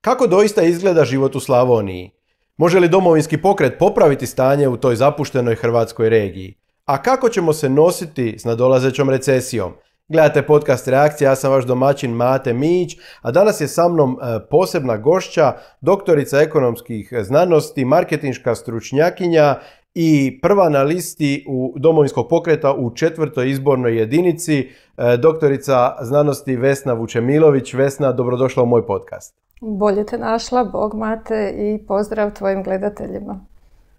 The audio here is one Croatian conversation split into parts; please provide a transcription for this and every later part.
Kako doista izgleda život u Slavoniji? Može li domovinski pokret popraviti stanje u toj zapuštenoj hrvatskoj regiji? A kako ćemo se nositi s nadolazećom recesijom? Gledate podcast Reakcija, ja sam vaš domaćin Mate Mić, a danas je sa mnom e, posebna gošća, doktorica ekonomskih znanosti, marketinška stručnjakinja i prva na listi u domovinskog pokreta u četvrtoj izbornoj jedinici, e, doktorica znanosti Vesna Vučemilović. Vesna, dobrodošla u moj podcast. Bolje te našla, Bog mate i pozdrav tvojim gledateljima.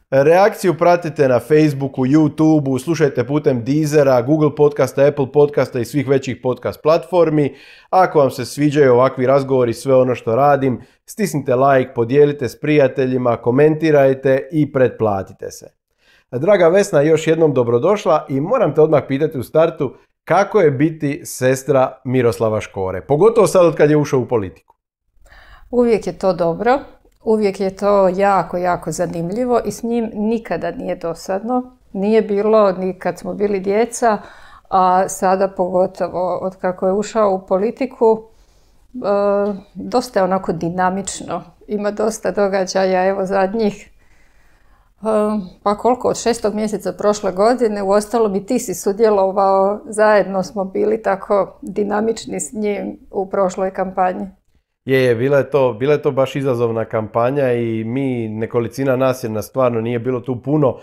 Reakciju pratite na Facebooku, YouTubeu, slušajte putem Deezera, Google podcasta, Apple podcasta i svih većih podcast platformi. Ako vam se sviđaju ovakvi razgovori, sve ono što radim, stisnite like, podijelite s prijateljima, komentirajte i pretplatite se. Draga Vesna, još jednom dobrodošla i moram te odmah pitati u startu kako je biti sestra Miroslava Škore, pogotovo sad od kad je ušao u politiku. Uvijek je to dobro, uvijek je to jako, jako zanimljivo i s njim nikada nije dosadno. Nije bilo ni kad smo bili djeca, a sada pogotovo od kako je ušao u politiku, e, dosta je onako dinamično. Ima dosta događaja, evo zadnjih pa koliko, od šestog mjeseca prošle godine, u ostalom ti si sudjelovao, zajedno smo bili tako dinamični s njim u prošloj kampanji. Je, je, bila je, to, bila je to baš izazovna kampanja i mi, nekolicina nas je na stvarno nije bilo tu puno,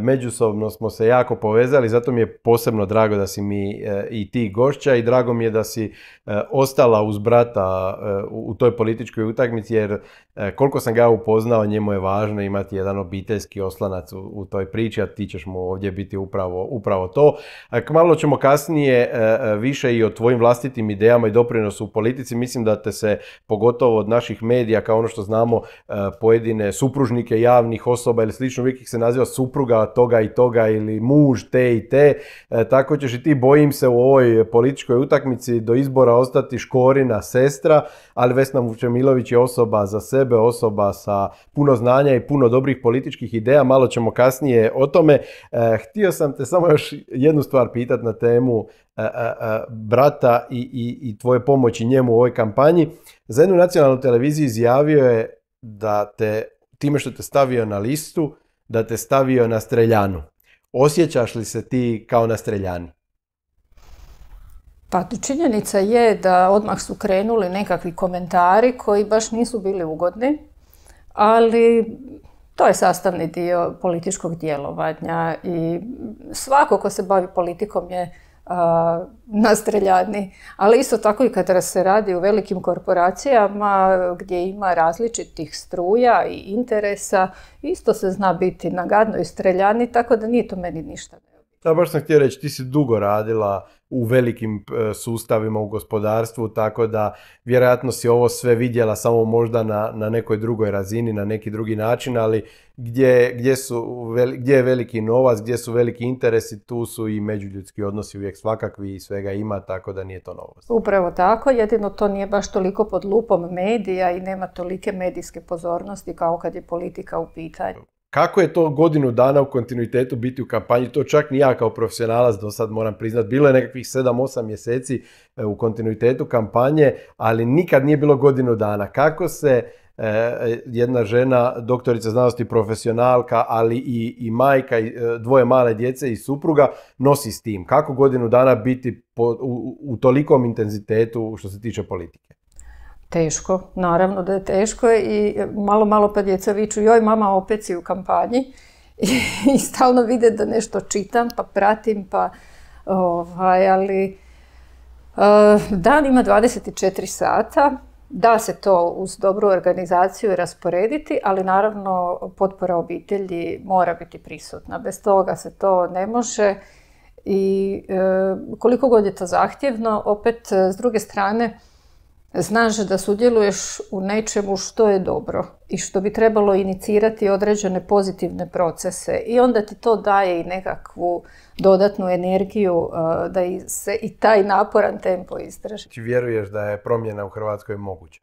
međusobno smo se jako povezali, zato mi je posebno drago da si mi e, i ti gošća i drago mi je da si e, ostala uz brata u toj političkoj utakmici jer koliko sam ga upoznao njemu je važno imati jedan obiteljski oslanac u, toj priči, a ti ćeš mu ovdje biti upravo, upravo to. Malo ćemo kasnije više i o tvojim vlastitim idejama i doprinosu u politici. Mislim da te se pogotovo od naših medija kao ono što znamo pojedine supružnike javnih osoba ili slično uvijek ih se naziva supruga toga i toga ili muž te i te. E, tako ćeš i ti, bojim se, u ovoj političkoj utakmici do izbora ostati Škorina sestra, ali Vesna Vučemilović je osoba za sebe, osoba sa puno znanja i puno dobrih političkih ideja. Malo ćemo kasnije o tome. E, htio sam te samo još jednu stvar pitati na temu e, brata i, i, i tvoje pomoći njemu u ovoj kampanji. Za jednu nacionalnu televiziju izjavio je da te time što te stavio na listu, da te stavio na streljanu. Osjećaš li se ti kao na streljani? Pa činjenica je da odmah su krenuli nekakvi komentari koji baš nisu bili ugodni, ali to je sastavni dio političkog djelovanja i svako ko se bavi politikom je nastreljani. Ali isto tako i kada se radi u velikim korporacijama gdje ima različitih struja i interesa, isto se zna biti na gadnoj streljani, tako da nije to meni ništa. Da, baš sam htio reći, ti si dugo radila u velikim e, sustavima u gospodarstvu, tako da vjerojatno si ovo sve vidjela samo možda na, na nekoj drugoj razini, na neki drugi način, ali gdje, gdje, su, gdje je veliki novac, gdje su veliki interesi, tu su i međuljudski odnosi uvijek svakakvi i svega ima, tako da nije to novost. Upravo tako, jedino to nije baš toliko pod lupom medija i nema tolike medijske pozornosti kao kad je politika u pitanju. Kako je to godinu dana u kontinuitetu biti u kampanji? To čak ni ja kao profesionalac do sad moram priznat. Bilo je nekakvih 7-8 mjeseci e, u kontinuitetu kampanje, ali nikad nije bilo godinu dana. Kako se e, jedna žena, doktorica znanosti, profesionalka, ali i, i majka, i, e, dvoje male djece i supruga nosi s tim? Kako godinu dana biti u, u tolikom intenzitetu što se tiče politike? Teško, naravno da je teško i malo, malo pa djeca viču joj mama opet si u kampanji i stalno vide da nešto čitam pa pratim pa ovaj, ali uh, dan ima 24 sata, da se to uz dobru organizaciju rasporediti, ali naravno potpora obitelji mora biti prisutna. Bez toga se to ne može i uh, koliko god je to zahtjevno, opet s druge strane znaš da sudjeluješ u nečemu što je dobro i što bi trebalo inicirati određene pozitivne procese i onda ti to daje i nekakvu dodatnu energiju uh, da se i taj naporan tempo istraži. Ti vjeruješ da je promjena u Hrvatskoj moguća?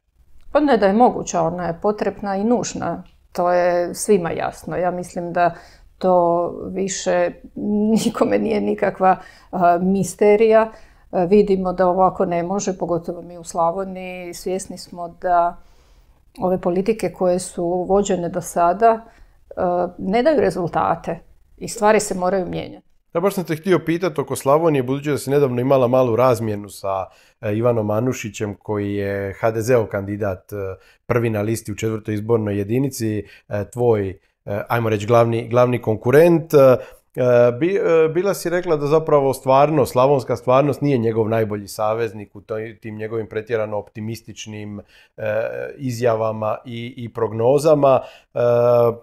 Pa ne da je moguća, ona je potrebna i nužna. To je svima jasno. Ja mislim da to više nikome nije nikakva uh, misterija. E, vidimo da ovako ne može, pogotovo mi u Slavoniji, svjesni smo da ove politike koje su vođene do sada ne daju rezultate i stvari se moraju mijenjati. Ja baš sam te htio pitati oko Slavonije, budući da si nedavno imala malu razmjenu sa e, Ivanom Anušićem, koji je HDZ-ov kandidat e, prvi na listi u četvrtoj izbornoj jedinici, e, tvoj, ajmo reći, glavni, glavni konkurent. Bila si rekla da zapravo stvarno, slavonska stvarnost nije njegov najbolji saveznik u tim njegovim pretjerano optimističnim izjavama i, prognozama.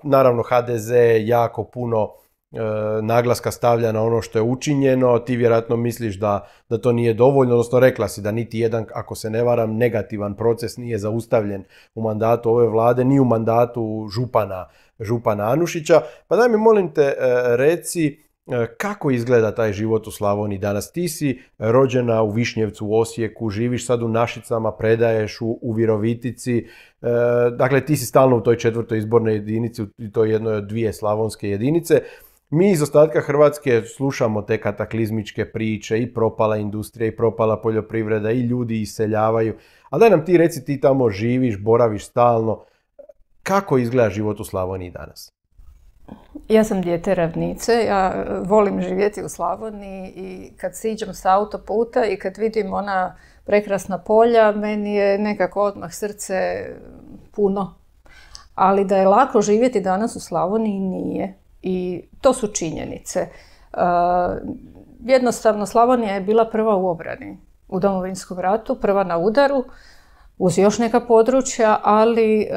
Naravno HDZ jako puno E, naglaska stavlja na ono što je učinjeno, ti vjerojatno misliš da, da to nije dovoljno, odnosno rekla si da niti jedan, ako se ne varam, negativan proces nije zaustavljen u mandatu ove vlade, ni u mandatu župana, župana Anušića. Pa daj mi molim te e, reci e, kako izgleda taj život u Slavoniji danas? Ti si rođena u Višnjevcu u Osijeku, živiš sad u Našicama, predaješ u, u Virovitici, dakle ti si stalno u toj četvrtoj izbornoj jedinici, i to jednoj od dvije slavonske jedinice. Mi iz ostatka Hrvatske slušamo te kataklizmičke priče i propala industrija i propala poljoprivreda i ljudi iseljavaju. A daj nam ti reci ti tamo živiš, boraviš stalno. Kako izgleda život u Slavoniji danas? Ja sam dijete ravnice, ja volim živjeti u Slavoniji i kad siđem sa autoputa i kad vidim ona prekrasna polja, meni je nekako odmah srce puno. Ali da je lako živjeti danas u Slavoniji nije. I to su činjenice. E, jednostavno, Slavonija je bila prva u obrani u domovinskom ratu, prva na udaru, uz još neka područja, ali e,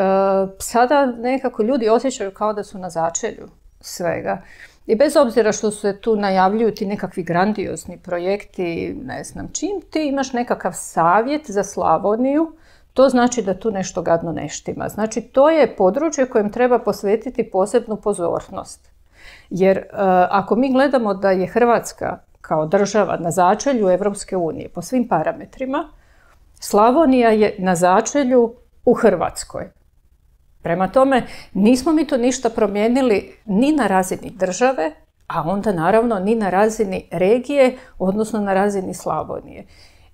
sada nekako ljudi osjećaju kao da su na začelju svega. I bez obzira što se tu najavljuju ti nekakvi grandiozni projekti, ne znam čim, ti imaš nekakav savjet za Slavoniju, to znači da tu nešto gadno neštima. Znači to je područje kojem treba posvetiti posebnu pozornost. Jer e, ako mi gledamo da je Hrvatska kao država na začelju Europske unije po svim parametrima, Slavonija je na začelju u Hrvatskoj. Prema tome, nismo mi to ništa promijenili ni na razini države, a onda naravno ni na razini regije, odnosno na razini Slavonije.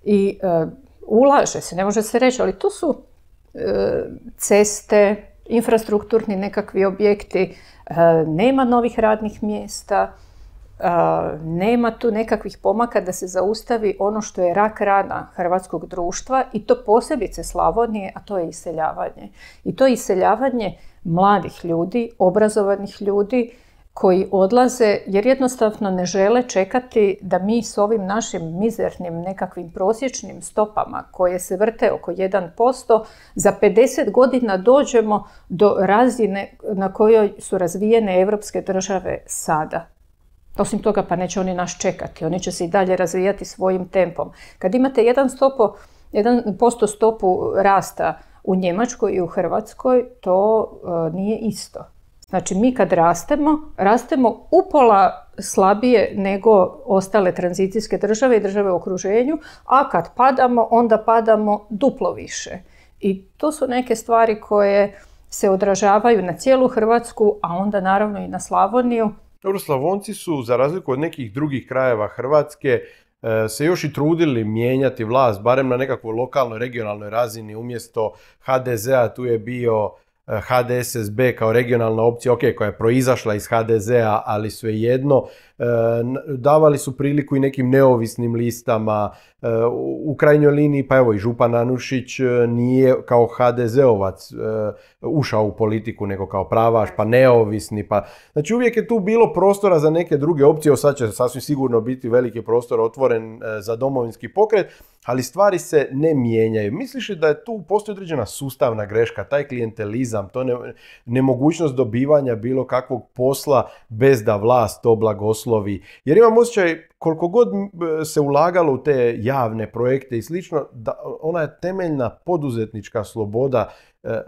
I e, ulaže se, ne može se reći, ali tu su e, ceste, infrastrukturni nekakvi objekti, nema novih radnih mjesta, e, nema tu nekakvih pomaka da se zaustavi ono što je rak rana hrvatskog društva i to posebice Slavonije, a to je iseljavanje. I to je iseljavanje mladih ljudi, obrazovanih ljudi koji odlaze jer jednostavno ne žele čekati da mi s ovim našim mizernim nekakvim prosječnim stopama koje se vrte oko 1% za 50 godina dođemo do razine na kojoj su razvijene evropske države sada. Osim toga pa neće oni nas čekati, oni će se i dalje razvijati svojim tempom. Kad imate 1%, 1 stopu rasta u Njemačkoj i u Hrvatskoj, to e, nije isto. Znači mi kad rastemo, rastemo upola slabije nego ostale tranzicijske države i države u okruženju, a kad padamo, onda padamo duplo više. I to su neke stvari koje se odražavaju na cijelu Hrvatsku, a onda naravno i na Slavoniju. Dobro, Slavonci su, za razliku od nekih drugih krajeva Hrvatske, e, se još i trudili mijenjati vlast, barem na nekakvoj lokalnoj, regionalnoj razini, umjesto HDZ-a tu je bio HDSSB kao regionalna opcija, ok, koja je proizašla iz HDZ-a, ali svejedno, davali su priliku i nekim neovisnim listama, e, u krajnjoj liniji, pa evo i Župan Anušić e, nije kao HDZ-ovac ušao u politiku, nego kao pravaš, pa neovisni, pa... Znači uvijek je tu bilo prostora za neke druge opcije, sad će sasvim sigurno biti veliki prostor otvoren za domovinski pokret, ali stvari se ne mijenjaju. Misliš li da je tu postoji određena sustavna greška, taj klijentelizam, to ne, nemogućnost dobivanja bilo kakvog posla bez da vlast to blagoslovi? Jer imam osjećaj koliko god se ulagalo u te javne projekte i slično, da ona je temeljna poduzetnička sloboda e, e,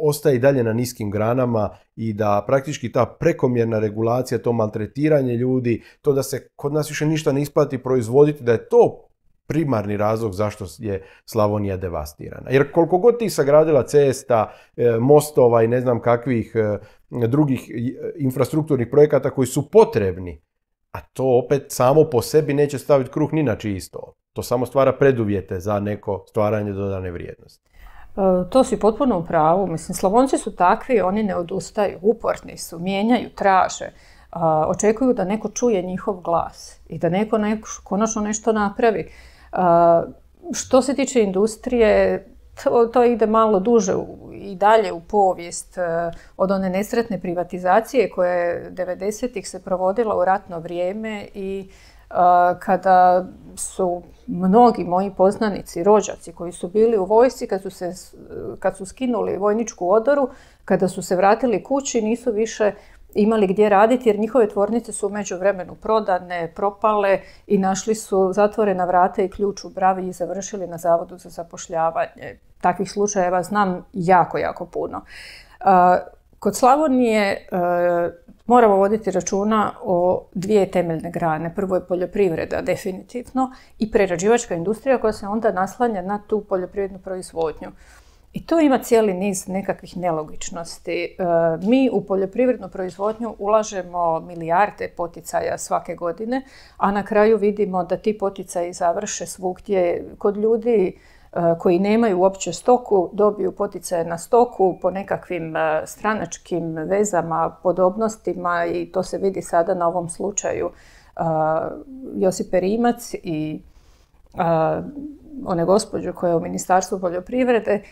ostaje i dalje na niskim granama i da praktički ta prekomjerna regulacija, to maltretiranje ljudi, to da se kod nas više ništa ne isplati proizvoditi, da je to primarni razlog zašto je Slavonija devastirana. Jer koliko god ti sagradila cesta, e, mostova i ne znam kakvih drugih infrastrukturnih projekata koji su potrebni, a to opet samo po sebi neće staviti kruh ni na čisto. To samo stvara preduvjete za neko stvaranje dodane vrijednosti. To si potpuno u pravu. Mislim, Slavonci su takvi, oni ne odustaju, uporni su, mijenjaju, traže. Očekuju da neko čuje njihov glas i da neko, neko konačno nešto napravi. Što se tiče industrije, to, ide malo duže i dalje u povijest e, od one nesretne privatizacije koja je 90-ih se provodila u ratno vrijeme i e, kada su mnogi moji poznanici, rođaci koji su bili u vojsci, kad su, se, kad su skinuli vojničku odoru, kada su se vratili kući, nisu više imali gdje raditi jer njihove tvornice su u međuvremenu prodane, propale i našli su zatvorena vrata i ključ u bravi i završili na zavodu za zapošljavanje. Takvih slučajeva znam jako, jako puno. Kod Slavonije moramo voditi računa o dvije temeljne grane. Prvo je poljoprivreda, definitivno, i prerađivačka industrija koja se onda naslanja na tu poljoprivrednu proizvodnju. I to ima cijeli niz nekakvih nelogičnosti. E, mi u poljoprivrednu proizvodnju ulažemo milijarde poticaja svake godine, a na kraju vidimo da ti poticaji završe svugdje kod ljudi e, koji nemaju uopće stoku, dobiju poticaje na stoku po nekakvim e, stranačkim vezama, podobnostima i to se vidi sada na ovom slučaju Josipe Rimac i one gospođe koja je u Ministarstvu poljoprivrede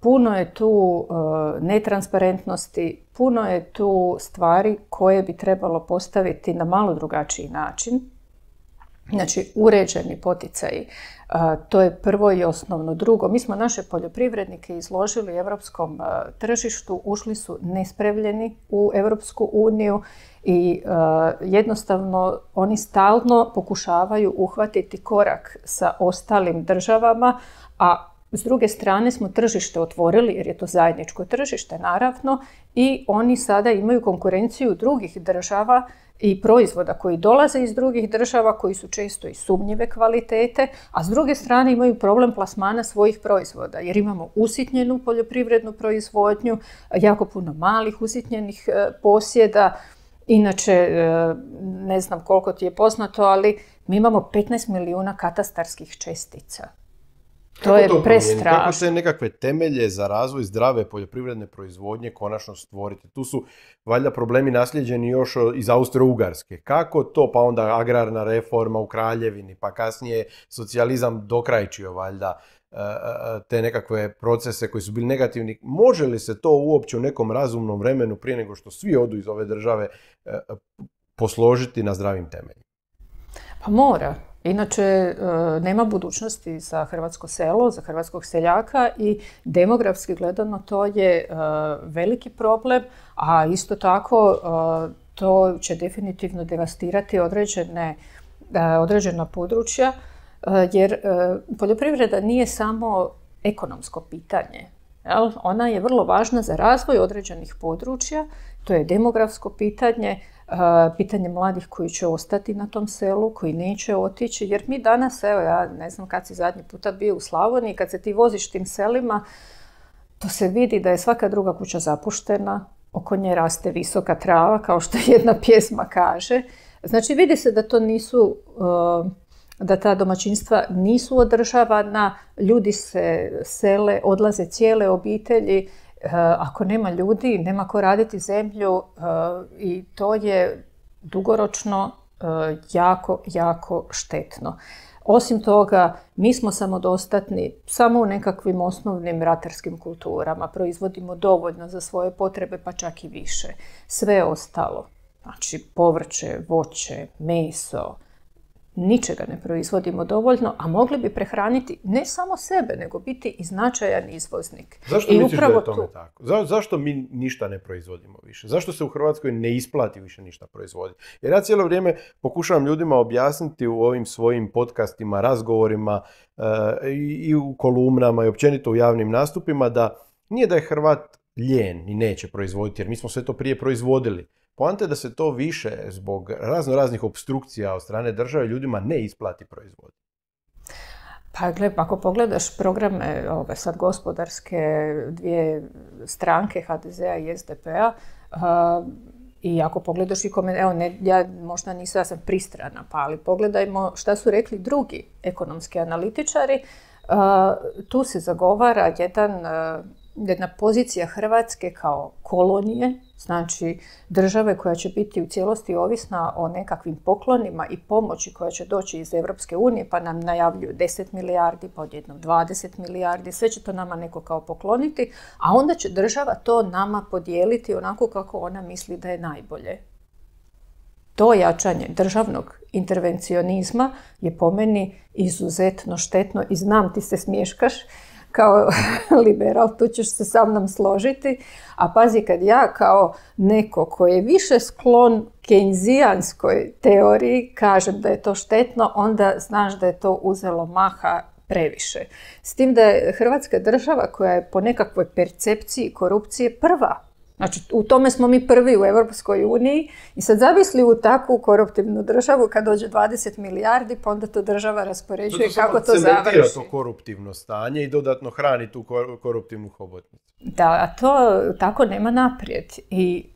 Puno je tu e, netransparentnosti, puno je tu stvari koje bi trebalo postaviti na malo drugačiji način. Znači, uređeni poticaji. E, to je prvo i osnovno. Drugo, mi smo naše poljoprivrednike izložili europskom e, tržištu, ušli su nespremljeni u Europsku uniju i jednostavno oni stalno pokušavaju uhvatiti korak sa ostalim državama, a s druge strane smo tržište otvorili, jer je to zajedničko tržište naravno, i oni sada imaju konkurenciju drugih država i proizvoda koji dolaze iz drugih država, koji su često i sumnjive kvalitete, a s druge strane imaju problem plasmana svojih proizvoda, jer imamo usitnjenu poljoprivrednu proizvodnju, jako puno malih usitnjenih e, posjeda, Inače, e, ne znam koliko ti je poznato, ali mi imamo 15 milijuna katastarskih čestica. To je prestrašno. Kako se nekakve temelje za razvoj zdrave poljoprivredne proizvodnje konačno stvoriti? Tu su valjda problemi nasljeđeni još iz Austro-Ugarske. Kako to, pa onda agrarna reforma u Kraljevini, pa kasnije socijalizam dokrajčio valjda e, e, e, te nekakve procese koji su bili negativni. Može li se to uopće u nekom razumnom vremenu prije nego što svi odu iz ove države posložiti na zdravim temeljima? Pa mora. Inače, e, nema budućnosti za hrvatsko selo, za hrvatskog seljaka i demografski gledano to je e, veliki problem, a isto tako e, to će definitivno devastirati određene, određena područja, jer poljoprivreda nije samo ekonomsko pitanje. Ona je vrlo važna za razvoj određenih područja, to je demografsko pitanje, pitanje mladih koji će ostati na tom selu, koji neće otići, jer mi danas, evo ja ne znam kad si zadnji puta bio u Slavoniji, kad se ti voziš tim selima, to se vidi da je svaka druga kuća zapuštena, oko nje raste visoka trava, kao što jedna pjesma kaže. Znači vidi se da to nisu, da ta domaćinstva nisu održavana, ljudi se sele, odlaze cijele obitelji Eh, ako nema ljudi, nema ko raditi zemlju eh, i to je dugoročno eh, jako, jako štetno. Osim toga, mi smo samodostatni samo u nekakvim osnovnim ratarskim kulturama. Proizvodimo dovoljno za svoje potrebe, pa čak i više. Sve ostalo, znači povrće, voće, meso, ničega ne proizvodimo dovoljno, a mogli bi prehraniti ne samo sebe, nego biti i značajan izvoznik. Zašto I misliš da je tome tako? zašto mi ništa ne proizvodimo više? Zašto se u Hrvatskoj ne isplati više ništa proizvoditi? Jer ja cijelo vrijeme pokušavam ljudima objasniti u ovim svojim podcastima, razgovorima eh, i u kolumnama i općenito u javnim nastupima da nije da je Hrvat ljen i neće proizvoditi, jer mi smo sve to prije proizvodili. Poanta je da se to više zbog razno raznih obstrukcija od strane države ljudima ne isplati proizvod. Pa gled, ako pogledaš programe ove sad gospodarske dvije stranke HDZ-a i SDP-a i ako pogledaš i komen, evo ne, ja možda nisam, ja sam pristrana, pa ali pogledajmo šta su rekli drugi ekonomski analitičari, tu se zagovara jedan, jedna pozicija Hrvatske kao kolonije, znači države koja će biti u cijelosti ovisna o nekakvim poklonima i pomoći koja će doći iz Europske unije, pa nam najavljuju 10 milijardi, pa odjednom 20 milijardi, sve će to nama neko kao pokloniti, a onda će država to nama podijeliti onako kako ona misli da je najbolje. To jačanje državnog intervencionizma je po meni izuzetno štetno i znam ti se smješkaš kao liberal, tu ćeš se sa mnom složiti. A pazi, kad ja kao neko koji je više sklon keinzijanskoj teoriji kažem da je to štetno, onda znaš da je to uzelo maha previše. S tim da je Hrvatska država koja je po nekakvoj percepciji korupcije prva Znači, u tome smo mi prvi u Europskoj uniji i sad zavisli u takvu koruptivnu državu kad dođe 20 milijardi, pa onda to država raspoređuje kako to završi. to koruptivno stanje i dodatno hrani tu koruptivnu hobotnicu. Da, a to tako nema naprijed. I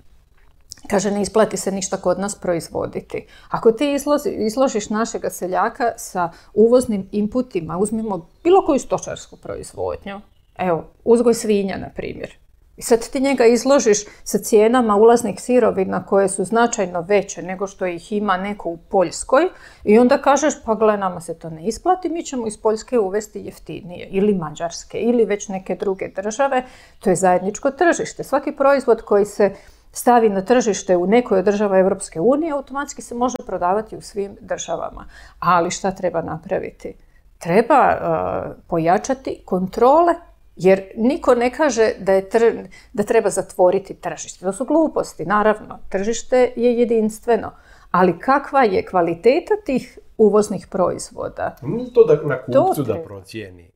Kaže, ne isplati se ništa kod nas proizvoditi. Ako ti izloži, izložiš našega seljaka sa uvoznim inputima, uzmimo bilo koju stočarsku proizvodnju, evo, uzgoj svinja, na primjer. I sad ti njega izložiš sa cijenama ulaznih sirovina koje su značajno veće nego što ih ima neko u Poljskoj i onda kažeš pa gle nama se to ne isplati, mi ćemo iz Poljske uvesti jeftinije ili Mađarske ili već neke druge države. To je zajedničko tržište. Svaki proizvod koji se stavi na tržište u nekoj od država Europske unije automatski se može prodavati u svim državama. Ali šta treba napraviti? Treba uh, pojačati kontrole jer niko ne kaže da, je da treba zatvoriti tržište. To su gluposti, naravno. Tržište je jedinstveno. Ali kakva je kvaliteta tih uvoznih proizvoda? To da na kupcu da procijeni.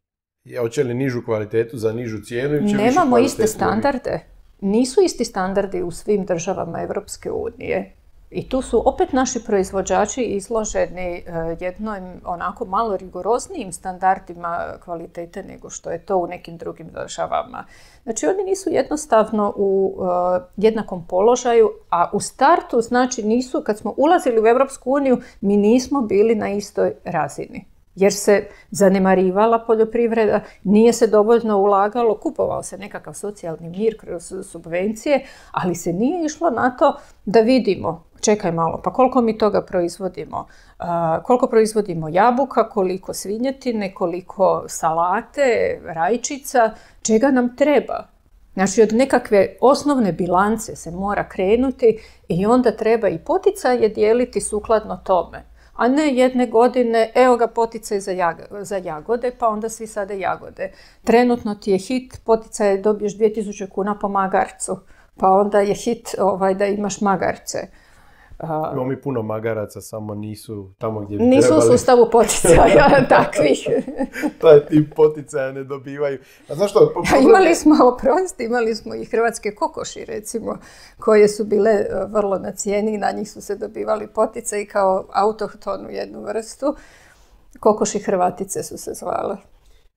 Hoće li nižu kvalitetu za nižu cijenu? Nemamo iste standarde. Nisu isti standardi u svim državama Europske unije. I tu su opet naši proizvođači izloženi e, jednom onako malo rigoroznijim standardima kvalitete nego što je to u nekim drugim državama. Znači oni nisu jednostavno u e, jednakom položaju, a u startu znači nisu, kad smo ulazili u Europsku uniju, mi nismo bili na istoj razini jer se zanemarivala poljoprivreda, nije se dovoljno ulagalo, kupovao se nekakav socijalni mir kroz subvencije, ali se nije išlo na to da vidimo, čekaj malo, pa koliko mi toga proizvodimo? koliko proizvodimo jabuka, koliko svinjetine, koliko salate, rajčica, čega nam treba? Znači od nekakve osnovne bilance se mora krenuti i onda treba i poticaje dijeliti sukladno tome a ne jedne godine, evo ga poticaj za, za jagode, pa onda svi sade jagode. Trenutno ti je hit, poticaj dobiješ 2000 kuna po magarcu, pa onda je hit ovaj, da imaš magarce. Imamo mi puno magaraca, samo nisu tamo gdje bi Nisu u sustavu poticaja takvih. Taj tip poticaja ne dobivaju. A znaš što? imali smo, oprosti, imali smo i hrvatske kokoši, recimo, koje su bile e, vrlo na cijeni i na njih su se dobivali poticaj kao autohtonu jednu vrstu. Kokoši Hrvatice su se zvale.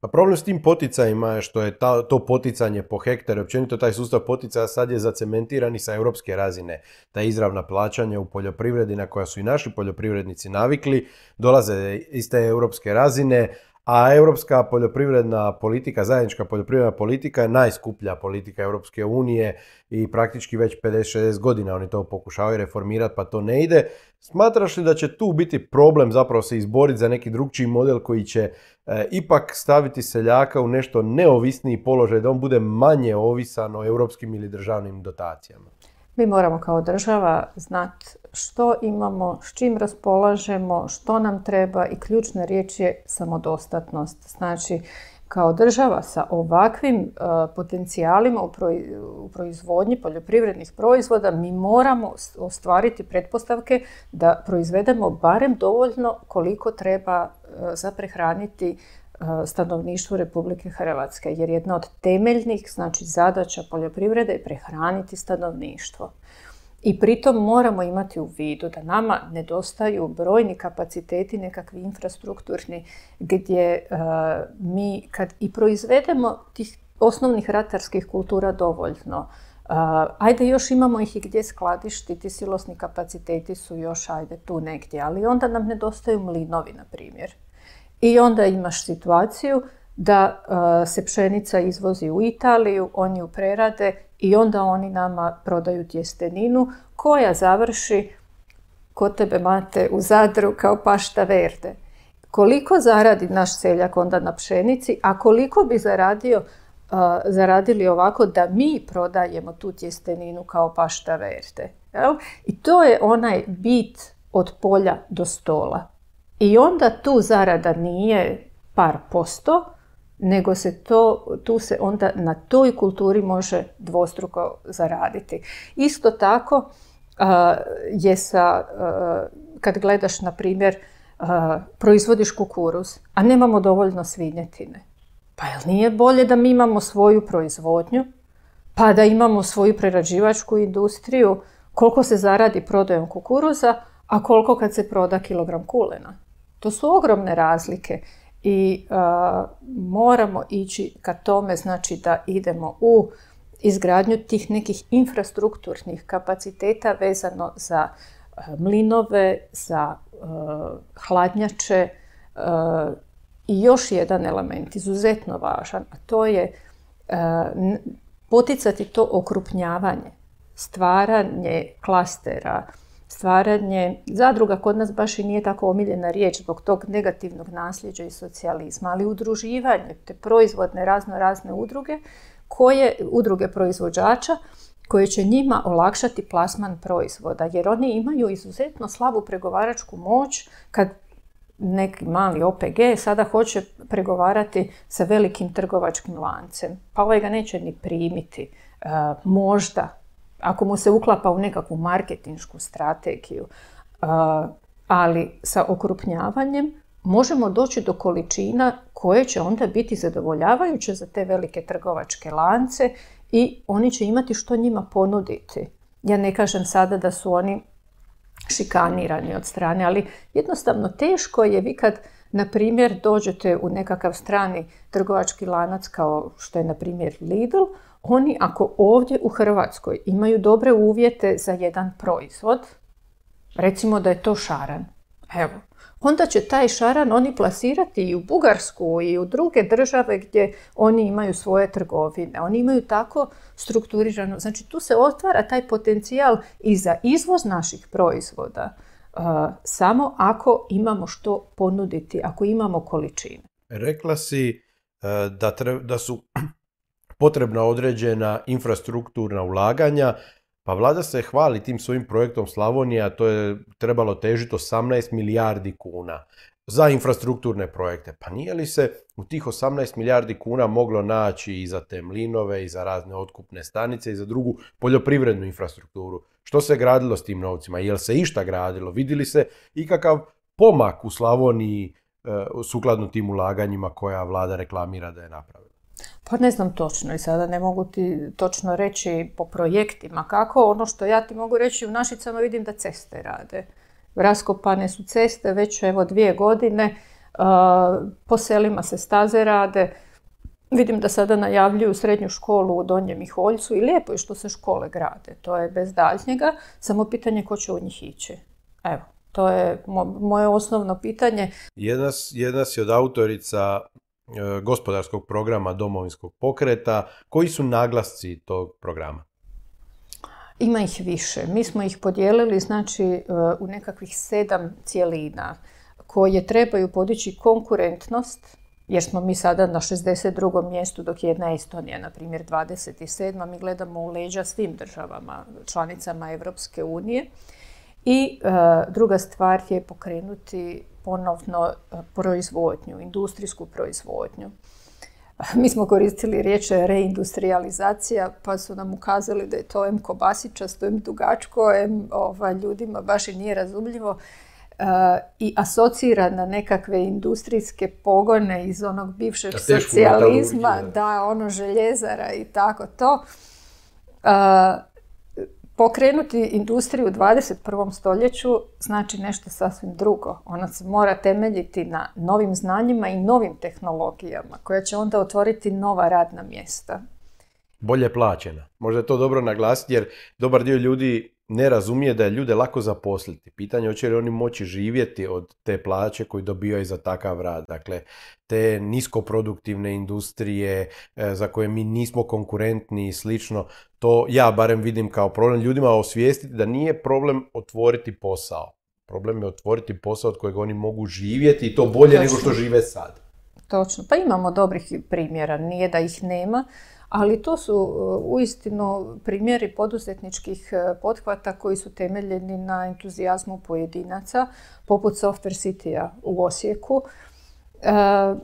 Pa problem s tim poticajima je što je to poticanje po hektaru, općenito taj sustav poticaja sad je zacementiran i sa europske razine. Ta izravna plaćanja u poljoprivredi na koja su i naši poljoprivrednici navikli, dolaze iz te europske razine, a europska poljoprivredna politika, zajednička poljoprivredna politika je najskuplja politika Europske unije i praktički već 50-60 godina oni to pokušavaju reformirati pa to ne ide. Smatraš li da će tu biti problem zapravo se izboriti za neki drugčiji model koji će ipak staviti seljaka u nešto neovisniji položaj, da on bude manje ovisan o europskim ili državnim dotacijama? Mi moramo kao država znati što imamo, s čim raspolažemo, što nam treba i ključna riječ je samodostatnost. Znači, kao država sa ovakvim e, potencijalima u, proizvodnji poljoprivrednih proizvoda mi moramo ostvariti pretpostavke da proizvedemo barem dovoljno koliko treba e, za prehraniti e, stanovništvo Republike Hrvatske. Jer jedna od temeljnih znači, zadaća poljoprivrede je prehraniti stanovništvo. I pritom moramo imati u vidu da nama nedostaju brojni kapaciteti nekakvi infrastrukturni gdje e, mi kad i proizvedemo tih osnovnih ratarskih kultura dovoljno, uh, ajde još imamo ih i gdje skladištiti, silosni kapaciteti su još ajde tu negdje, ali onda nam nedostaju mlinovi na primjer. I onda imaš situaciju da se pšenica izvozi u Italiju, oni ju prerade i onda oni nama prodaju tjesteninu koja završi kod tebe mate u Zadru kao pašta verde. Koliko zaradi naš seljak onda na pšenici, a koliko bi zaradio, zaradili ovako da mi prodajemo tu tjesteninu kao pašta verde. Jel? I to je onaj bit od polja do stola. I onda tu zarada nije par posto, nego se to, tu se onda na toj kulturi može dvostruko zaraditi. Isto tako je sa, kad gledaš na primjer, proizvodiš kukuruz, a nemamo dovoljno svinjetine. Pa jel nije bolje da mi imamo svoju proizvodnju, pa da imamo svoju prerađivačku industriju, koliko se zaradi prodajom kukuruza, a koliko kad se proda kilogram kulena. To su ogromne razlike i moramo ići ka tome znači da idemo u izgradnju tih nekih infrastrukturnih kapaciteta vezano za mlinove, za hladnjače i još jedan element izuzetno važan, a to je poticati to okrupnjavanje, stvaranje klastera, stvaranje zadruga kod nas baš i nije tako omiljena riječ zbog tog negativnog nasljeđa i socijalizma, ali udruživanje te proizvodne razno razne udruge koje udruge proizvođača koje će njima olakšati plasman proizvoda jer oni imaju izuzetno slabu pregovaračku moć kad neki mali OPG sada hoće pregovarati sa velikim trgovačkim lancem. Pa ovaj ga neće ni primiti. E, možda, ako mu se uklapa u nekakvu marketinšku strategiju. Ali sa okrupnjavanjem možemo doći do količina koje će onda biti zadovoljavajuće za te velike trgovačke lance i oni će imati što njima ponuditi. Ja ne kažem sada da su oni šikanirani od strane, ali jednostavno teško je vi kad, na primjer, dođete u nekakav strani trgovački lanac kao što je, na primjer, Lidl, oni ako ovdje u Hrvatskoj imaju dobre uvjete za jedan proizvod, recimo da je to šaran, evo, onda će taj šaran oni plasirati i u Bugarsku i u druge države gdje oni imaju svoje trgovine. Oni imaju tako strukturirano, znači tu se otvara taj potencijal i za izvoz naših proizvoda. samo ako imamo što ponuditi, ako imamo količine. Rekla si e, da, da su potrebna određena infrastrukturna ulaganja pa vlada se hvali tim svojim projektom Slavonija, to je trebalo težiti 18 milijardi kuna za infrastrukturne projekte. Pa nije li se u tih 18 milijardi kuna moglo naći i za te mlinove, i za razne otkupne stanice, i za drugu poljoprivrednu infrastrukturu? Što se gradilo s tim novcima? Jel se išta gradilo? Vidili se ikakav pomak u Slavoniji e, sukladno tim ulaganjima koja vlada reklamira da je napravila? Pa ne znam točno i sada ne mogu ti točno reći po projektima kako. Ono što ja ti mogu reći u Našicama vidim da ceste rade. Raskopane su ceste već evo dvije godine. Po selima se staze rade. Vidim da sada najavljuju srednju školu u Donjem Miholjcu i lijepo je što se škole grade. To je bez daljnjega, samo pitanje ko će u njih ići. Evo, to je moje osnovno pitanje. Jedna, jedna si od autorica gospodarskog programa domovinskog pokreta. Koji su naglasci tog programa? Ima ih više. Mi smo ih podijelili znači, e, u nekakvih sedam cijelina koje trebaju podići konkurentnost, jer smo mi sada na 62. mjestu, dok je jedna Estonija, na primjer, 27. Mi gledamo u leđa svim državama, članicama Europske unije. I e, druga stvar je pokrenuti ponovno e, proizvodnju, industrijsku proizvodnju. Mi smo koristili riječ reindustrializacija, pa su nam ukazali da je to M kobasičasto, M dugačko, M ovaj, ljudima baš i nije razumljivo e, i asocira na nekakve industrijske pogone iz onog bivšeg socijalizma, da, ono željezara i tako to. Uh, Pokrenuti industriju u 21. stoljeću znači nešto sasvim drugo. Ona se mora temeljiti na novim znanjima i novim tehnologijama koja će onda otvoriti nova radna mjesta. Bolje plaćena. Možda je to dobro naglasiti jer dobar dio ljudi ne razumije da je ljude lako zaposliti. Pitanje hoće li oni moći živjeti od te plaće koju dobijaju za takav rad. Dakle, te niskoproduktivne industrije e, za koje mi nismo konkurentni i slično, to ja barem vidim kao problem ljudima osvijestiti da nije problem otvoriti posao. Problem je otvoriti posao od kojeg oni mogu živjeti i to bolje nego što žive sad. Točno. Pa imamo dobrih primjera, nije da ih nema, ali to su uh, uistinu primjeri poduzetničkih uh, pothvata koji su temeljeni na entuzijazmu pojedinaca, poput Software City-a u Osijeku, uh,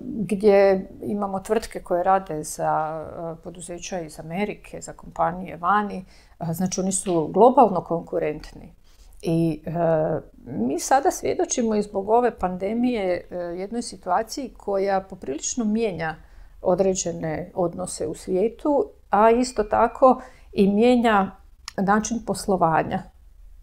gdje imamo tvrtke koje rade za poduzeća iz Amerike, za kompanije vani, znači oni su globalno konkurentni. I mi sada svjedočimo i zbog ove pandemije jednoj situaciji koja poprilično mijenja određene odnose u svijetu, a isto tako i mijenja način poslovanja.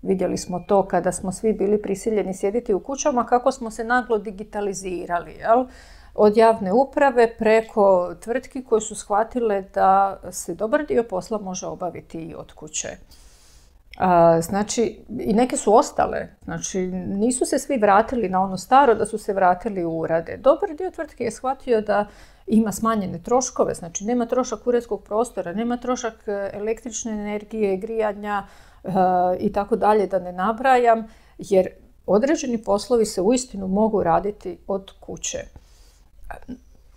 Vidjeli smo to kada smo svi bili prisiljeni sjediti u kućama, kako smo se naglo digitalizirali. Jel? Od javne uprave preko tvrtki koje su shvatile da se dobar dio posla može obaviti i od kuće. znači, i neke su ostale. Znači, nisu se svi vratili na ono staro, da su se vratili u urade. Dobar dio tvrtke je shvatio da ima smanjene troškove, znači nema trošak uredskog prostora, nema trošak e, električne energije, grijanja e, i tako dalje da ne nabrajam, jer određeni poslovi se uistinu mogu raditi od kuće.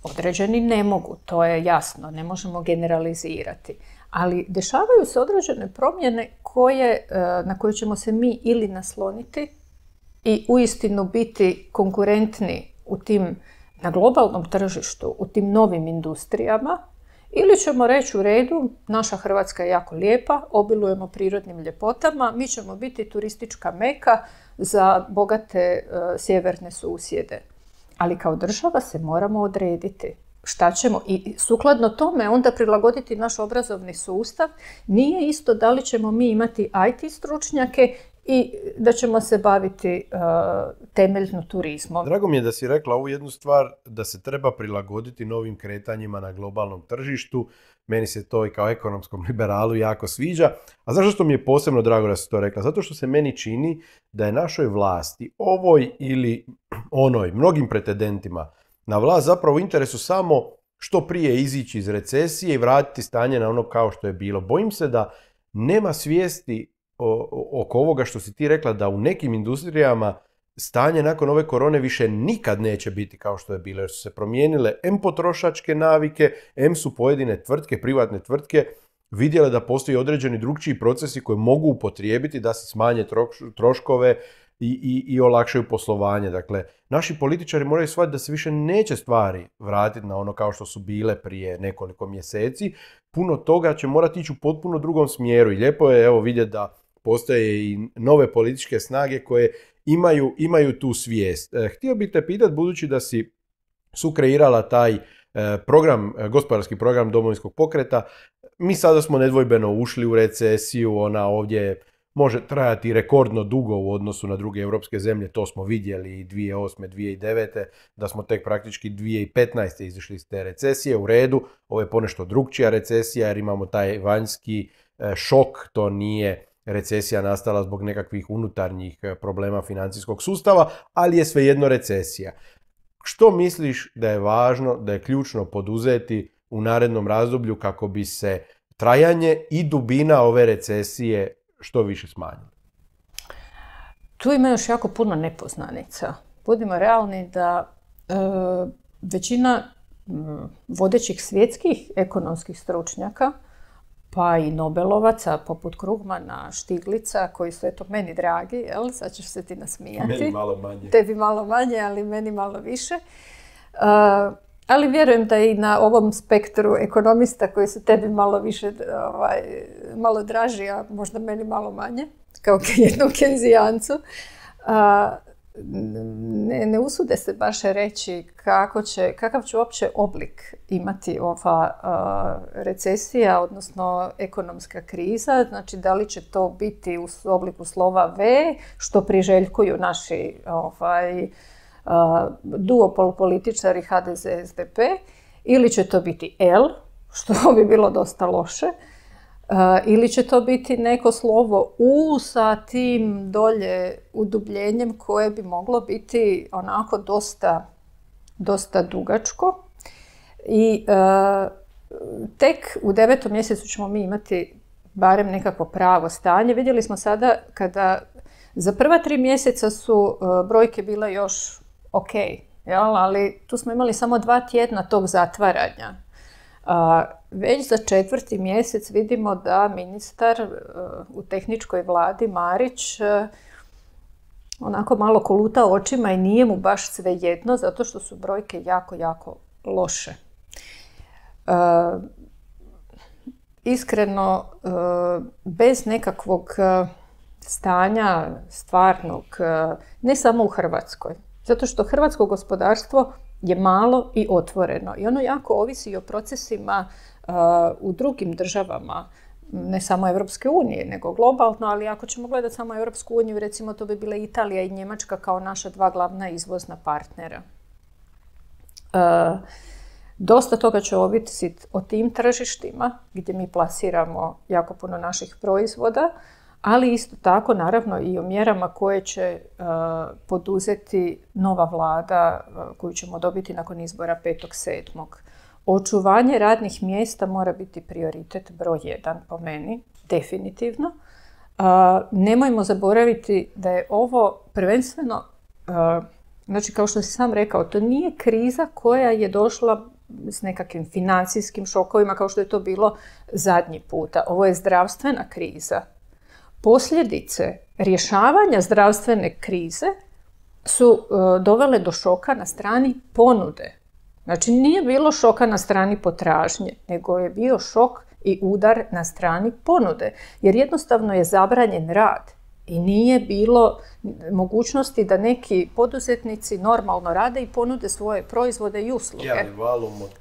Određeni ne mogu, to je jasno, ne možemo generalizirati. Ali dešavaju se određene promjene koje, e, na koje ćemo se mi ili nasloniti i uistinu biti konkurentni u tim na globalnom tržištu u tim novim industrijama ili ćemo reći u redu, naša Hrvatska je jako lijepa, obilujemo prirodnim ljepotama, mi ćemo biti turistička meka za bogate e, sjeverne susjede. Ali kao država se moramo odrediti šta ćemo i sukladno tome onda prilagoditi naš obrazovni sustav. Nije isto da li ćemo mi imati IT stručnjake i da ćemo se baviti uh, temeljno turizmom. Drago mi je da si rekla ovu jednu stvar, da se treba prilagoditi novim kretanjima na globalnom tržištu. Meni se to i kao ekonomskom liberalu jako sviđa. A zašto što mi je posebno drago da si to rekla? Zato što se meni čini da je našoj vlasti, ovoj ili onoj, mnogim pretendentima na vlast zapravo u interesu samo što prije izići iz recesije i vratiti stanje na ono kao što je bilo. Bojim se da nema svijesti oko ovoga što si ti rekla da u nekim industrijama stanje nakon ove korone više nikad neće biti kao što je bilo jer su se promijenile M potrošačke navike, M su pojedine tvrtke, privatne tvrtke vidjele da postoji određeni drugčiji procesi koji mogu upotrijebiti da se smanje troškove i, i, i olakšaju poslovanje. Dakle, naši političari moraju shvatiti da se više neće stvari vratiti na ono kao što su bile prije nekoliko mjeseci. Puno toga će morati ići u potpuno drugom smjeru i lijepo je evo vidjeti da postoje i nove političke snage koje imaju, imaju tu svijest. E, htio bih te pitati, budući da si sukreirala taj e, program, e, gospodarski program domovinskog pokreta, mi sada smo nedvojbeno ušli u recesiju, ona ovdje može trajati rekordno dugo u odnosu na druge europske zemlje, to smo vidjeli i 2008. 2009. da smo tek praktički 2015. izišli iz te recesije, u redu, ovo je ponešto drugčija recesija jer imamo taj vanjski šok, to nije recesija nastala zbog nekakvih unutarnjih e, problema financijskog sustava, ali je svejedno recesija. Što misliš da je važno, da je ključno poduzeti u narednom razdoblju kako bi se trajanje i dubina ove recesije što više smanjili? Tu ima još jako puno nepoznanica. Budimo realni da e, većina vodećih svjetskih ekonomskih stručnjaka pa i Nobelovaca poput Krugmana, Štiglica, koji su eto meni dragi, jel? sad ćeš se ti nasmijati. Meni malo manje. Tebi malo manje, ali meni malo više. Uh, ali vjerujem da i na ovom spektru ekonomista koji su tebi malo više, ovaj, malo draži, a možda meni malo manje, kao jednom kenzijancu, uh, ne, ne usude se baš reći kako će, kakav će uopće oblik imati ova recesija, odnosno ekonomska kriza. Znači, da li će to biti u obliku slova V, što priželjkuju naši ovaj, uh, duopol političari HDZ-SDP, ili će to biti L, što bi bilo dosta loše. Ili će to biti neko slovo U sa tim dolje udubljenjem koje bi moglo biti onako dosta, dosta dugačko. I tek u devetom mjesecu ćemo mi imati barem nekakvo pravo stanje. Vidjeli smo sada kada za prva tri mjeseca su brojke bile još ok, jel? ali tu smo imali samo dva tjedna tog zatvaranja. Već za četvrti mjesec vidimo da ministar e, u tehničkoj vladi Marić e, onako malo koluta očima i nije mu baš sve jedno zato što su brojke jako, jako loše. E, iskreno, bez nekakvog stanja stvarnog, ne samo u Hrvatskoj, zato što hrvatsko gospodarstvo je malo i otvoreno i ono jako ovisi o procesima u drugim državama, ne samo Europske unije, nego globalno, ali ako ćemo gledati samo Europsku uniju, recimo to bi bila Italija i Njemačka kao naša dva glavna izvozna partnera. Dosta toga će ovisiti o tim tržištima gdje mi plasiramo jako puno naših proizvoda, ali isto tako naravno i o mjerama koje će poduzeti nova vlada koju ćemo dobiti nakon izbora 5.7. Očuvanje radnih mjesta mora biti prioritet broj jedan po meni, definitivno. nemojmo zaboraviti da je ovo prvenstveno, znači kao što si sam rekao, to nije kriza koja je došla s nekakvim financijskim šokovima kao što je to bilo zadnji puta. Ovo je zdravstvena kriza. Posljedice rješavanja zdravstvene krize su e, dovele do šoka na strani ponude. Znači nije bilo šoka na strani potražnje, nego je bio šok i udar na strani ponude, jer jednostavno je zabranjen rad i nije bilo mogućnosti da neki poduzetnici normalno rade i ponude svoje proizvode i usluge.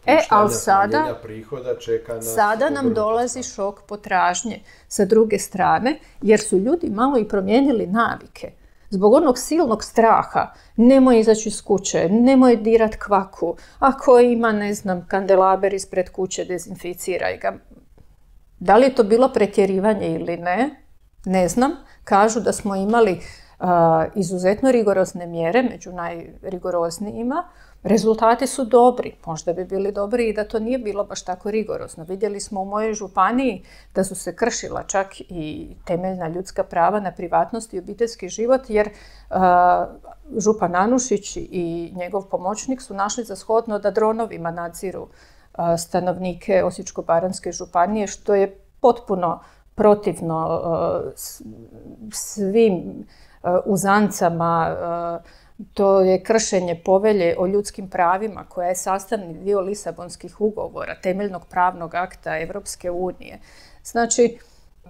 e, ali sada, prihoda čeka sada nam dolazi šok potražnje sa druge strane, jer su ljudi malo i promijenili navike zbog onog silnog straha, nemoj izaći iz kuće, nemoj dirat kvaku, ako ima, ne znam, kandelaber ispred kuće, dezinficiraj ga. Da li je to bilo pretjerivanje ili ne, ne znam. Kažu da smo imali izuzetno rigorozne mjere, među najrigoroznijima, Rezultati su dobri, možda bi bili dobri i da to nije bilo baš tako rigorozno. Vidjeli smo u mojoj županiji da su se kršila čak i temeljna ljudska prava na privatnost i obiteljski život jer župan Anušić i njegov pomoćnik su našli za shodno da dronovima nadziru stanovnike Osječko-baranjske županije što je potpuno protivno svim uzancama to je kršenje povelje o ljudskim pravima koja je sastavni dio Lisabonskih ugovora, temeljnog pravnog akta Evropske unije. Znači,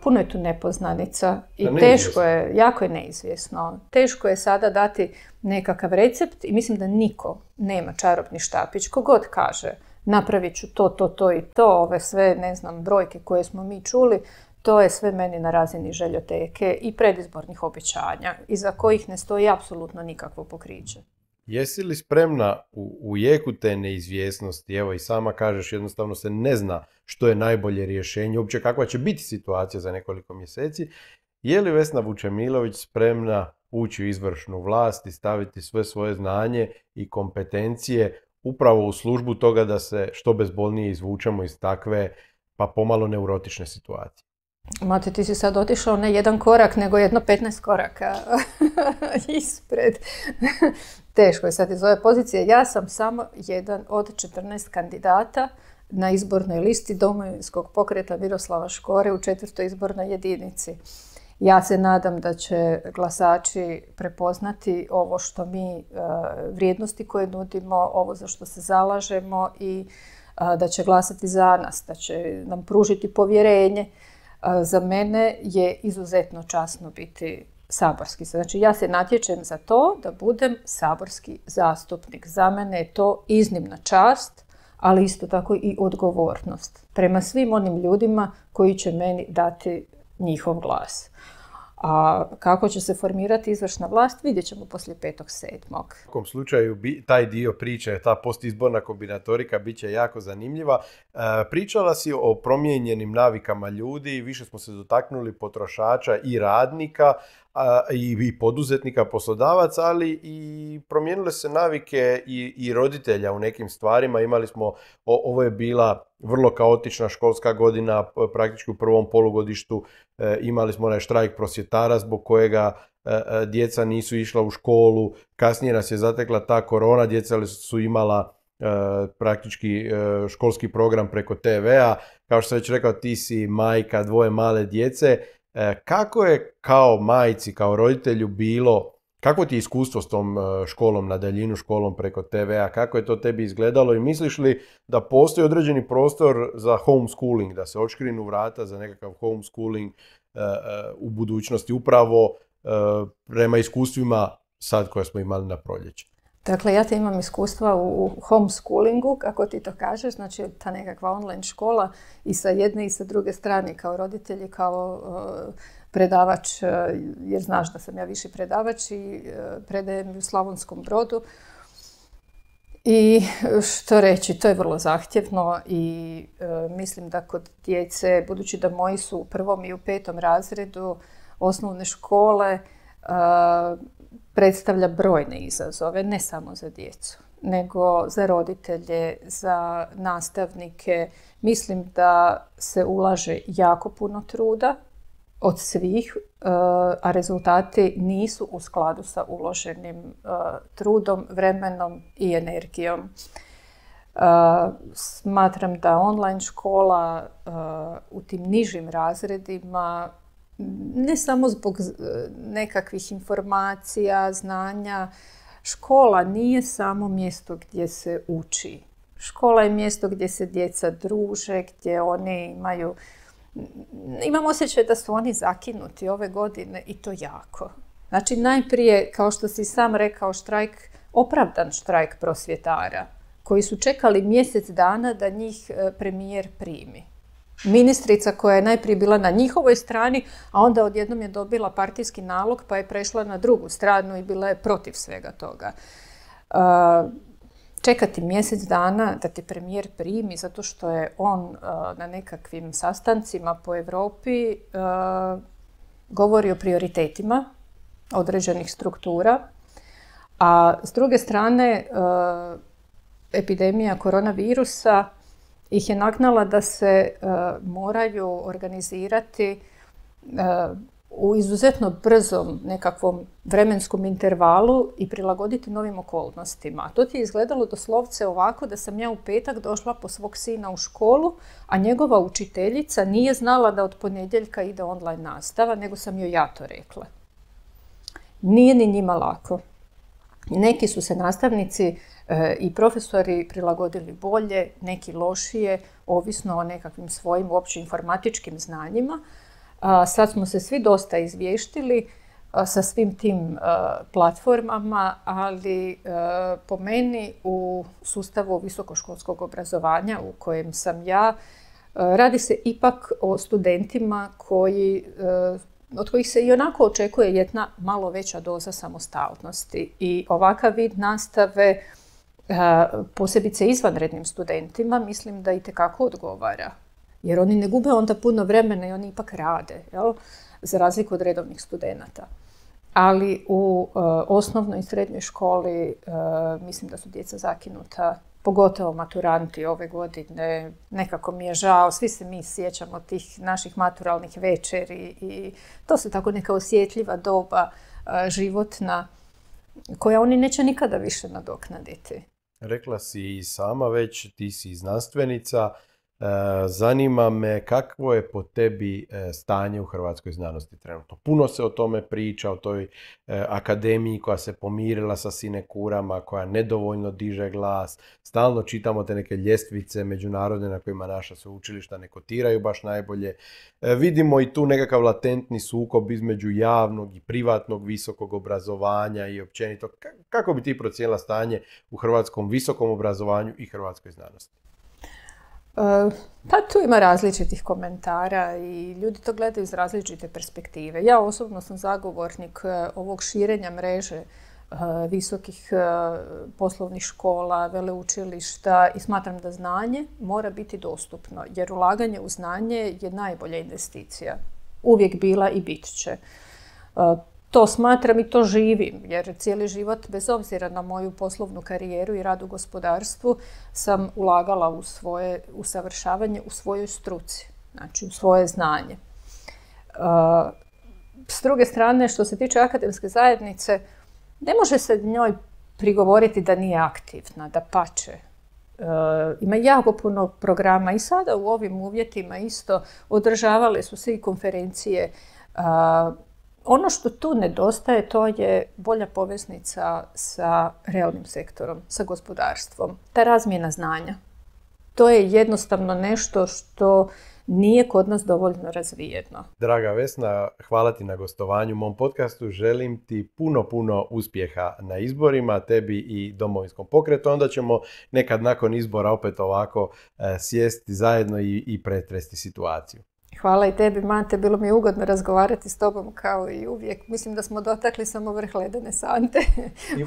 puno je tu nepoznanica i teško je, jako je neizvjesno. Teško je sada dati nekakav recept i mislim da niko nema čarobni štapić. Kogod kaže napravit ću to, to, to i to, ove sve, ne znam, brojke koje smo mi čuli, to je sve meni na razini željoteke i predizbornih obećanja, iza kojih ne stoji apsolutno nikakvo pokriće. Jesi li spremna u, u jeku te neizvjesnosti, evo i sama kažeš jednostavno se ne zna što je najbolje rješenje, uopće kakva će biti situacija za nekoliko mjeseci, je li Vesna Vučemilović spremna ući u izvršnu vlast i staviti sve svoje znanje i kompetencije upravo u službu toga da se što bezbolnije izvučemo iz takve pa pomalo neurotične situacije? Mate, ti si sad otišao ne jedan korak, nego jedno 15 koraka ispred. Teško je sad iz ove pozicije. Ja sam samo jedan od 14 kandidata na izbornoj listi domovinskog pokreta Miroslava Škore u četvrtoj izbornoj jedinici. Ja se nadam da će glasači prepoznati ovo što mi, e, vrijednosti koje nudimo, ovo za što se zalažemo i e, da će glasati za nas, da će nam pružiti povjerenje za mene je izuzetno časno biti saborski. Znači ja se natječem za to da budem saborski zastupnik. Za mene je to iznimna čast, ali isto tako i odgovornost prema svim onim ljudima koji će meni dati njihov glas. A kako će se formirati izvršna vlast, vidjet ćemo poslije petog sedmog. U svakom slučaju taj dio priče, ta postizborna kombinatorika bit će jako zanimljiva. E, pričala si o promijenjenim navikama ljudi, više smo se dotaknuli potrošača i radnika, i, i poduzetnika, poslodavaca, ali i promijenile se navike i, i roditelja u nekim stvarima. Imali smo, ovo je bila vrlo kaotična školska godina, praktički u prvom polugodištu e, imali smo onaj štrajk prosvjetara zbog kojega e, e, djeca nisu išla u školu, kasnije nas je zatekla ta korona, djeca su imala praktički školski program preko TV-a, kao što sam već rekao ti si majka dvoje male djece, kako je kao majci, kao roditelju bilo kako ti je iskustvo s tom e, školom na daljinu, školom preko TV-a, kako je to tebi izgledalo i misliš li da postoji određeni prostor za homeschooling, da se očkrinu vrata za nekakav homeschooling e, e, u budućnosti upravo prema iskustvima sad koje smo imali na proljeće? Dakle, ja te imam iskustva u homeschoolingu, kako ti to kažeš, znači ta nekakva online škola i sa jedne i sa druge strane kao roditelji, kao predavač, e, jer znaš da sam ja viši predavač i e, predajem u Slavonskom brodu. I što reći, to je vrlo zahtjevno i mislim da kod djece, budući da moji su u prvom i u petom razredu osnovne škole, predstavlja brojne izazove, ne samo za djecu, nego za roditelje, za nastavnike. Mislim da se ulaže jako puno truda od svih, e, a rezultati nisu u skladu sa uloženim e, trudom, vremenom i energijom. E, smatram da online škola u tim nižim razredima ne samo zbog nekakvih informacija, znanja, škola nije samo mjesto gdje se uči. Škola je mjesto gdje se djeca druže, gdje oni imaju imam osjećaj da su oni zakinuti ove godine i to jako. Znači najprije, kao što si sam rekao, štrajk, opravdan štrajk prosvjetara, koji su čekali mjesec dana da njih e, premijer primi. Ministrica koja je najprije bila na njihovoj strani, a onda odjednom je dobila partijski nalog pa je prešla na drugu stranu i bila je protiv svega toga. Uh, čekati mjesec dana da te premijer primi zato što je on uh, na nekakvim sastancima po Europi uh, govori o prioritetima određenih struktura, a s druge strane epidemija koronavirusa ih je nagnala da se moraju organizirati u izuzetno brzom nekakvom vremenskom intervalu i prilagoditi novim okolnostima. To ti je izgledalo doslovce ovako da sam ja u petak došla po svog sina u školu, a njegova učiteljica nije znala da od ponedjeljka ide online nastava, nego sam joj ja to rekla. Nije ni njima lako. Neki su se nastavnici e, i profesori prilagodili bolje, neki lošije, ovisno o nekakvim svojim uopće informatičkim znanjima, Sad smo se svi dosta izvještili sa svim tim platformama, ali po meni u sustavu visokoškolskog obrazovanja u kojem sam ja, radi se ipak o studentima koji od kojih se i onako očekuje jedna malo veća doza samostalnosti. I ovakav vid nastave posebice izvanrednim studentima mislim da i tekako odgovara jer oni ne gube onda puno vremena i oni ipak rade, jel? za razliku od redovnih studenata. Ali u uh, osnovnoj i srednjoj školi uh, mislim da su djeca zakinuta, pogotovo maturanti ove godine. Nekako mi je žao, svi se mi sjećamo tih naših maturalnih večeri i to su tako neka osjetljiva doba životna koja oni neće nikada više nadoknaditi. Rekla si i sama već, ti si znanstvenica, zanima me kakvo je po tebi e, stanje u hrvatskoj znanosti trenutno. Puno se o tome priča, o toj e, akademiji koja se pomirila sa sinekurama, koja nedovoljno diže glas. Stalno čitamo te neke ljestvice međunarodne na kojima naša sveučilišta ne kotiraju baš najbolje. Vidimo i tu nekakav latentni sukob između javnog i privatnog visokog obrazovanja i općenito. Kako bi ti procijenila stanje u hrvatskom visokom obrazovanju i hrvatskoj znanosti? Pa tu ima različitih komentara i ljudi to gledaju iz različite perspektive. Ja osobno sam zagovornik ovog širenja mreže visokih poslovnih škola, veleučilišta i smatram da znanje mora biti dostupno jer ulaganje u znanje je najbolja investicija. Uvijek bila i bit će. To smatram i to živim jer cijeli život bez obzira na moju poslovnu karijeru i rad u gospodarstvu sam ulagala u svoje usavršavanje u svojoj struci, znači u svoje znanje. S druge strane, što se tiče akademske zajednice, ne može se njoj prigovoriti da nije aktivna, da pače. E, ima jako puno programa i sada u ovim uvjetima isto održavale su se i konferencije. Ono što tu nedostaje to je bolja poveznica sa realnim sektorom, sa gospodarstvom. Ta razmjena znanja. To je jednostavno nešto što nije kod nas dovoljno razvijeno. Draga Vesna, hvala ti na gostovanju u mom podcastu. Želim ti puno, puno uspjeha na izborima, tebi i domovinskom pokretu. Onda ćemo nekad nakon izbora opet ovako e, sjesti zajedno i, i pretresti situaciju. Hvala i tebi, Mate. Bilo mi je ugodno razgovarati s tobom kao i uvijek. Mislim da smo dotakli samo vrh ledene sante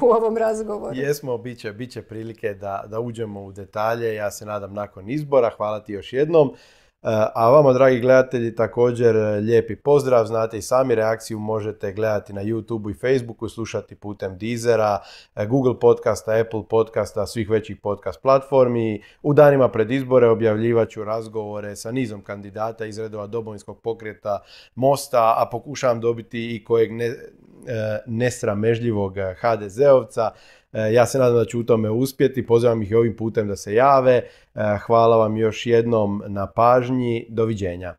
u ovom razgovoru. Jesmo, bit će, bit će prilike da, da uđemo u detalje. Ja se nadam nakon izbora. Hvala ti još jednom. E, a vama, dragi gledatelji, također e, lijepi pozdrav. Znate i sami reakciju možete gledati na YouTube i Facebooku, slušati putem Deezera, e, Google podcasta, Apple podcasta, svih većih podcast platformi. U danima pred izbore objavljivat ću razgovore sa nizom kandidata iz redova Domovinskog pokreta Mosta, a pokušavam dobiti i kojeg ne, nesramežljivog HDZ-ovca. E, ja se nadam da ću u tome uspjeti. Pozivam ih ovim putem da se jave. E, hvala vam još jednom na pažnji. Doviđenja.